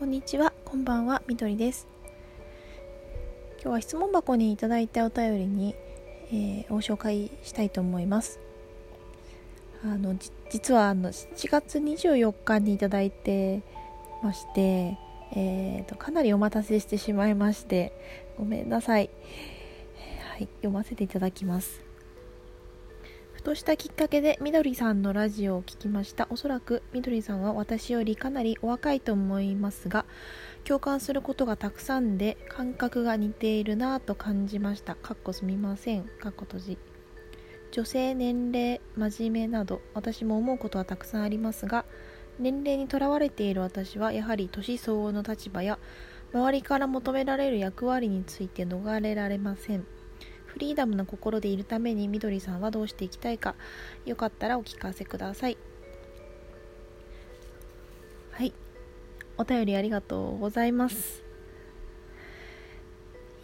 こんにちは、こんばんは、みどりです。今日は質問箱にいただいたお便りに、えー、ご紹介したいと思います。あの実はあの7月24日にいただいてまして、えーと、かなりお待たせしてしまいましてごめんなさい、はい、読ませていただきますふとしたきっかけでみどりさんのラジオを聞きました。おそらくみどりさんは私よりかなりお若いと思いますが共感することがたくさんで感覚が似ているなぁと感じました。かっこすみません。かっこ閉じ。女性年齢真面目など私も思うことはたくさんありますが年齢にとらわれている私はやはり年相応の立場や周りから求められる役割について逃れられません。フリーダムな心でいるためにみどりさんはどうしていきたいかよかったらお聞かせください。はい。お便りありがとうございます。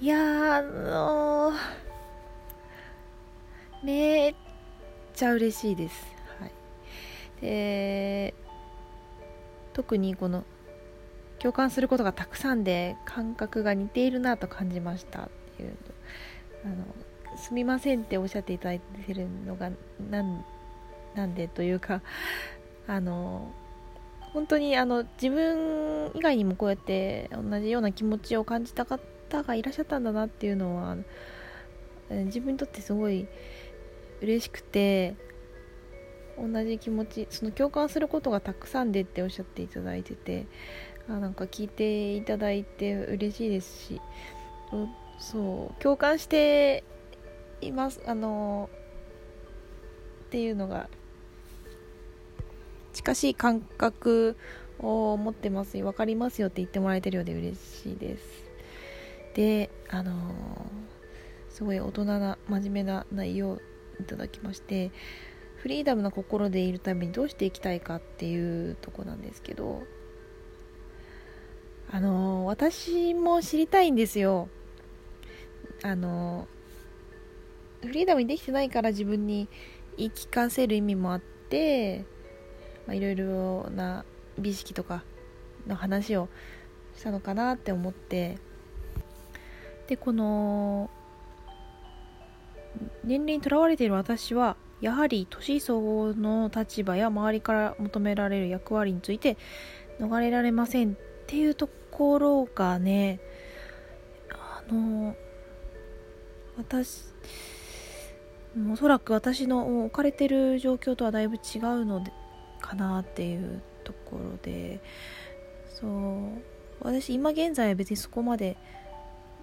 いやあのー、めっちゃ嬉しいです、はい、で特にこの共感することがたくさんで感覚が似ているなと感じましたっていう。あのすみませんっておっしゃっていただいてるのがなんなんでというか あの本当にあの自分以外にもこうやって同じような気持ちを感じた方がいらっしゃったんだなっていうのは自分にとってすごい嬉しくて同じ気持ちその共感することがたくさんでっておっしゃっていただいててあなんか聞いていただいて嬉しいですしそう共感していますあのっていうのが近しい感覚を持ってます分かりますよって言ってもらえてるようで嬉しいです。であのすごい大人な真面目な内容をいただきましてフリーダムな心でいるためにどうしていきたいかっていうとこなんですけどあの私も知りたいんですよ。あのフリーダムにできてないから自分に言い聞かせる意味もあっていろいろな美意識とかの話をしたのかなって思って。でこの年齢にとらわれている私はやはり年相応の立場や周りから求められる役割について逃れられませんっていうところがねあの私おそらく私の置かれてる状況とはだいぶ違うのでかなっていうところでそう私今現在は別にそこまで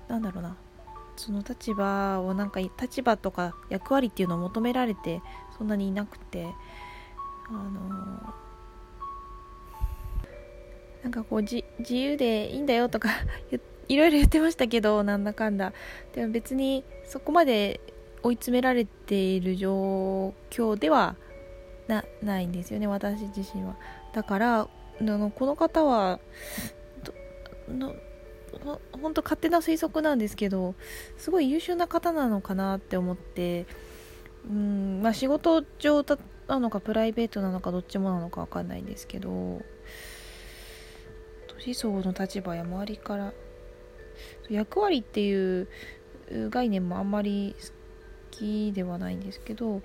なんだろうなその立場をなんか立場とか役割っていうのを求められてそんなにいなくてあのなんかこう自由でいいんだよとか言っていろいろ言ってましたけどなんだかんだ。でも別にそこまで追い詰められている状況ではなないんですよね私自身は。だからあのこの方はの本当勝手な推測なんですけどすごい優秀な方なのかなって思ってうんまあ仕事上なのかプライベートなのかどっちもなのか分かんないんですけど年相応の立場や周りから役割っていう概念もあんまり好きではないんですけど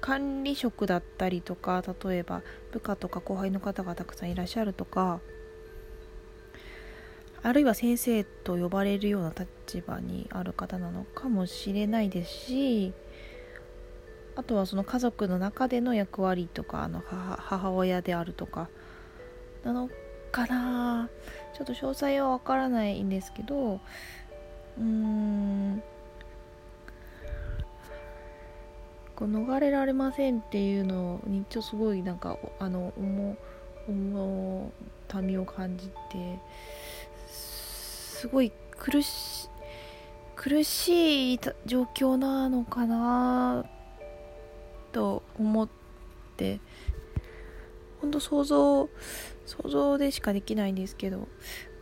管理職だったりとか例えば部下とか後輩の方がたくさんいらっしゃるとかあるいは先生と呼ばれるような立場にある方なのかもしれないですしあとはその家族の中での役割とかあの母親であるとかなのかなちょっと詳細はわからないんですけどうーん。こう逃れられませんっていうのにちょっとすごいなんかあの重重たみを感じてすごい苦し苦しい状況なのかなと思って本当想像想像でしかできないんですけどだ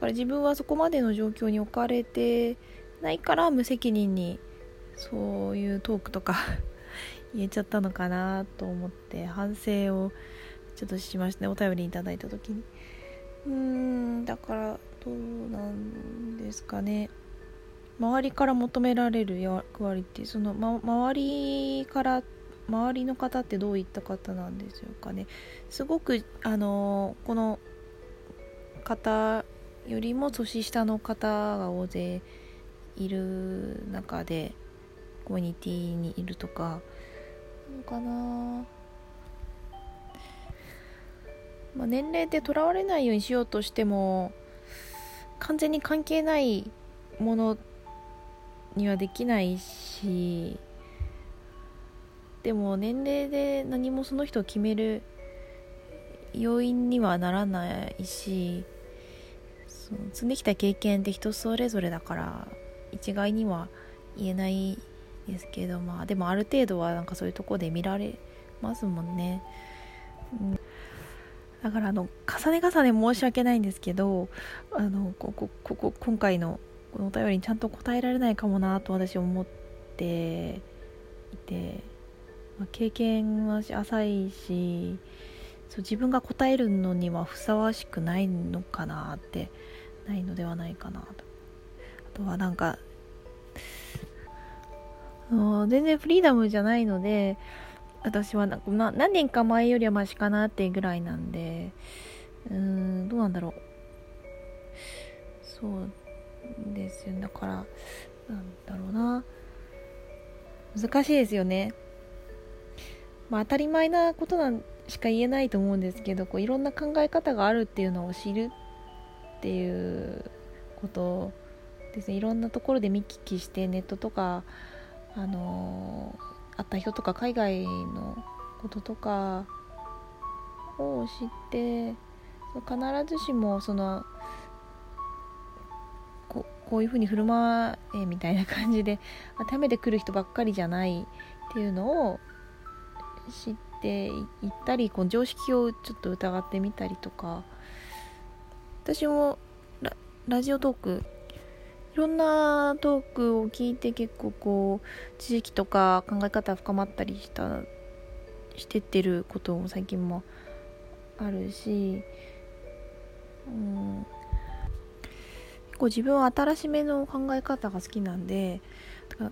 から自分はそこまでの状況に置かれてないから無責任にそういうトークとか 言えちゃったのかなと思って反省をちょっとしましたねお便りいただいた時に。うーんだからどうなんですかね。周りから求められる役割ってその、ま、周りから周りの方ってどういった方なんでしょうかね。すごくあのこの方よりも年下の方が大勢いる中でコミュニティにいるとかのかな。まあ、年齢でとらわれないようにしようとしても完全に関係ないものにはできないしでも年齢で何もその人を決める要因にはならないしその積んできた経験って人それぞれだから一概には言えないですけどまあでもある程度はなんかそういうとこで見られますもんね、うん、だからあの重ね重ね申し訳ないんですけどあのここここ今回のこのお便りにちゃんと答えられないかもなと私思っていて、まあ、経験は浅いしそう自分が答えるのにはふさわしくないのかなってないのではないかなと。あとはなんか全然フリーダムじゃないので私はなな何年か前よりはマシかなっていうぐらいなんでうーんどうなんだろう。そうですよだからなんだろうな。難しいですよね。まあ当たり前なことなんしか言えないと思うんですけどこういろんな考え方があるっていうのを知るっていうことですね。いろんなところで見聞きしてネットとかあの会った人とか海外のこととかを知って必ずしもそのここういうふうに振る舞えみたいな感じで当てはめてくる人ばっかりじゃないっていうのを知っていったりこう常識をちょっと疑ってみたりとか。私もラジオトークいろんなトークを聞いて結構こう知識とか考え方深まったりしたしてってることも最近もあるし、うん、結構自分は新しめの考え方が好きなんで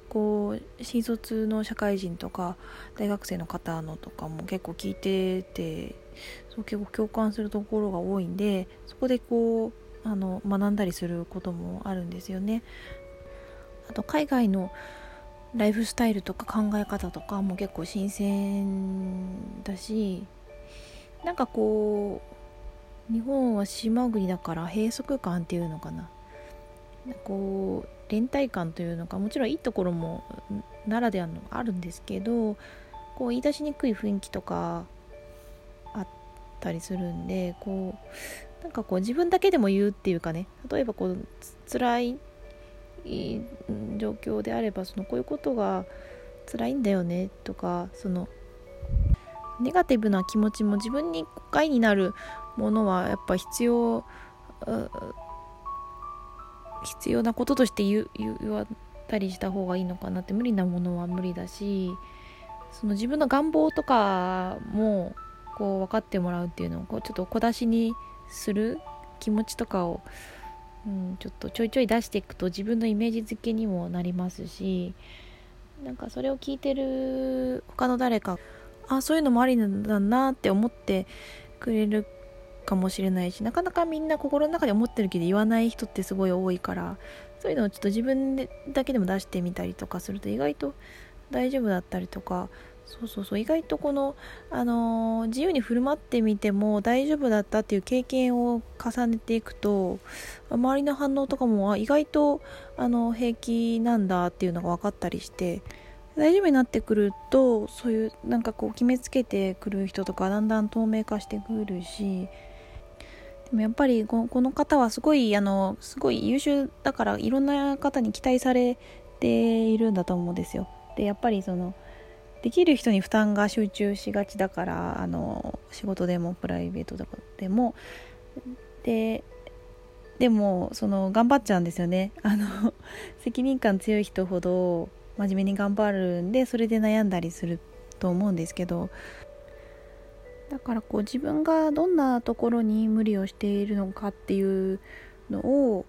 こう新卒の社会人とか大学生の方のとかも結構聞いててそう結構共感するところが多いんでそこでこうあの学んだりすることもあるんですよね。あと海外のライフスタイルとか考え方とかも結構新鮮だしなんかこう日本は島国だから閉塞感っていうのかなこう連帯感というのかもちろんいいところもならではのあるんですけどこう言い出しにくい雰囲気とかあったりするんでこうなんかこう自分だけでも言うっていうかね例えばこう辛い状況であればそのこういうことが辛いんだよねとかそのネガティブな気持ちも自分に誤解になるものはやっぱ必要必要なこととして言言わたりした方がいいのかなって無理なものは無理だしその自分の願望とかもこう分かってもらうっていうのをこうちょっと小出しにする気持ちとかを、うん、ちょっとちょいちょい出していくと自分のイメージ付けにもなりますしなんかそれを聞いてる他の誰かあそういうのもありなんだなって思ってくれるかもしれないしなかなかみんな心の中で思ってるけど言わない人ってすごい多いからそういうのをちょっと自分でだけでも出してみたりとかすると意外と大丈夫だったりとかそうそうそう意外とこの、あのー、自由に振る舞ってみても大丈夫だったっていう経験を重ねていくと周りの反応とかも意外とあの平気なんだっていうのが分かったりして大丈夫になってくるとそういうなんかこう決めつけてくる人とかだんだん透明化してくるしでもやっぱりこの方はすごいあのすごい優秀だからいろんな方に期待されているんだと思うんですよ。でやっぱりそのできる人に負担が集中しがちだからあの仕事でもプライベートでもででもその頑張っちゃうんですよね あの責任感強い人ほど真面目に頑張るんでそれで悩んだりすると思うんですけどだからこう自分がどんなところに無理をしているのかっていうのを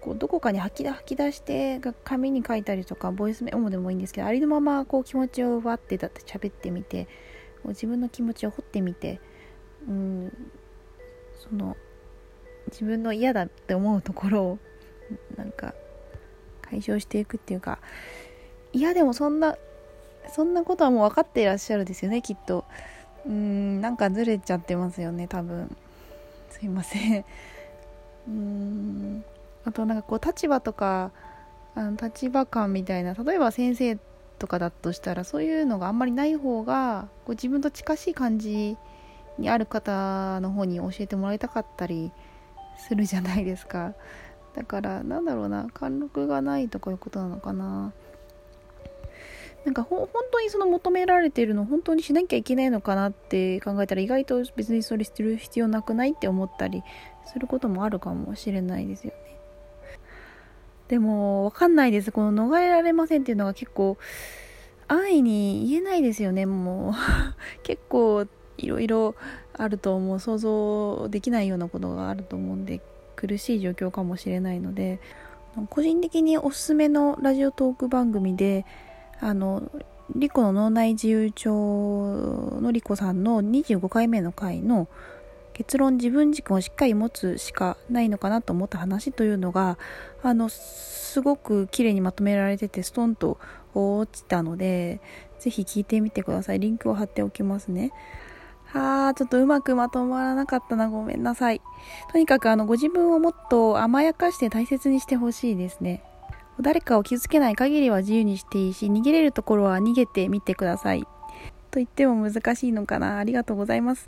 こうどこかに吐き出して紙に書いたりとかボイスメモでもいいんですけどありのままこう気持ちをわってだって喋ってみてこう自分の気持ちを掘ってみてうんその自分の嫌だって思うところをなんか解消していくっていうかいやでもそんなそんなことはもう分かっていらっしゃるですよねきっと。うんなんかずれちゃってますよね多分。すいません。うんあとなんかこう立場とかあの立場感みたいな例えば先生とかだとしたらそういうのがあんまりない方がこう自分と近しい感じにある方の方に教えてもらいたかったりするじゃないですか。だからなんだろうな貫禄がないとかいうことなのかな。なんか本当にその求められているの本当にしなきゃいけないのかなって考えたら意外と別にそれする必要なくないって思ったりすることもあるかもしれないですよね。でも分かんないです。この逃れられませんっていうのが結構安易に言えないですよねもう。結構いろいろあると思う。想像できないようなことがあると思うんで苦しい状況かもしれないので個人的におすすめのラジオトーク番組であのリコの脳内自由帳のリコさんの25回目の回の結論自分軸をしっかり持つしかないのかなと思った話というのがあのすごく綺麗にまとめられててストンと落ちたのでぜひ聞いてみてください。リンクを貼っておきますね。あーちょっとうまくまとまらなかったな。ごめんなさい。とにかくあのご自分をもっと甘やかして大切にしてほしいですね。誰かを傷つけない限りは自由にしていいし逃げれるところは逃げてみてください。と言っても難しいのかな。ありがとうございます。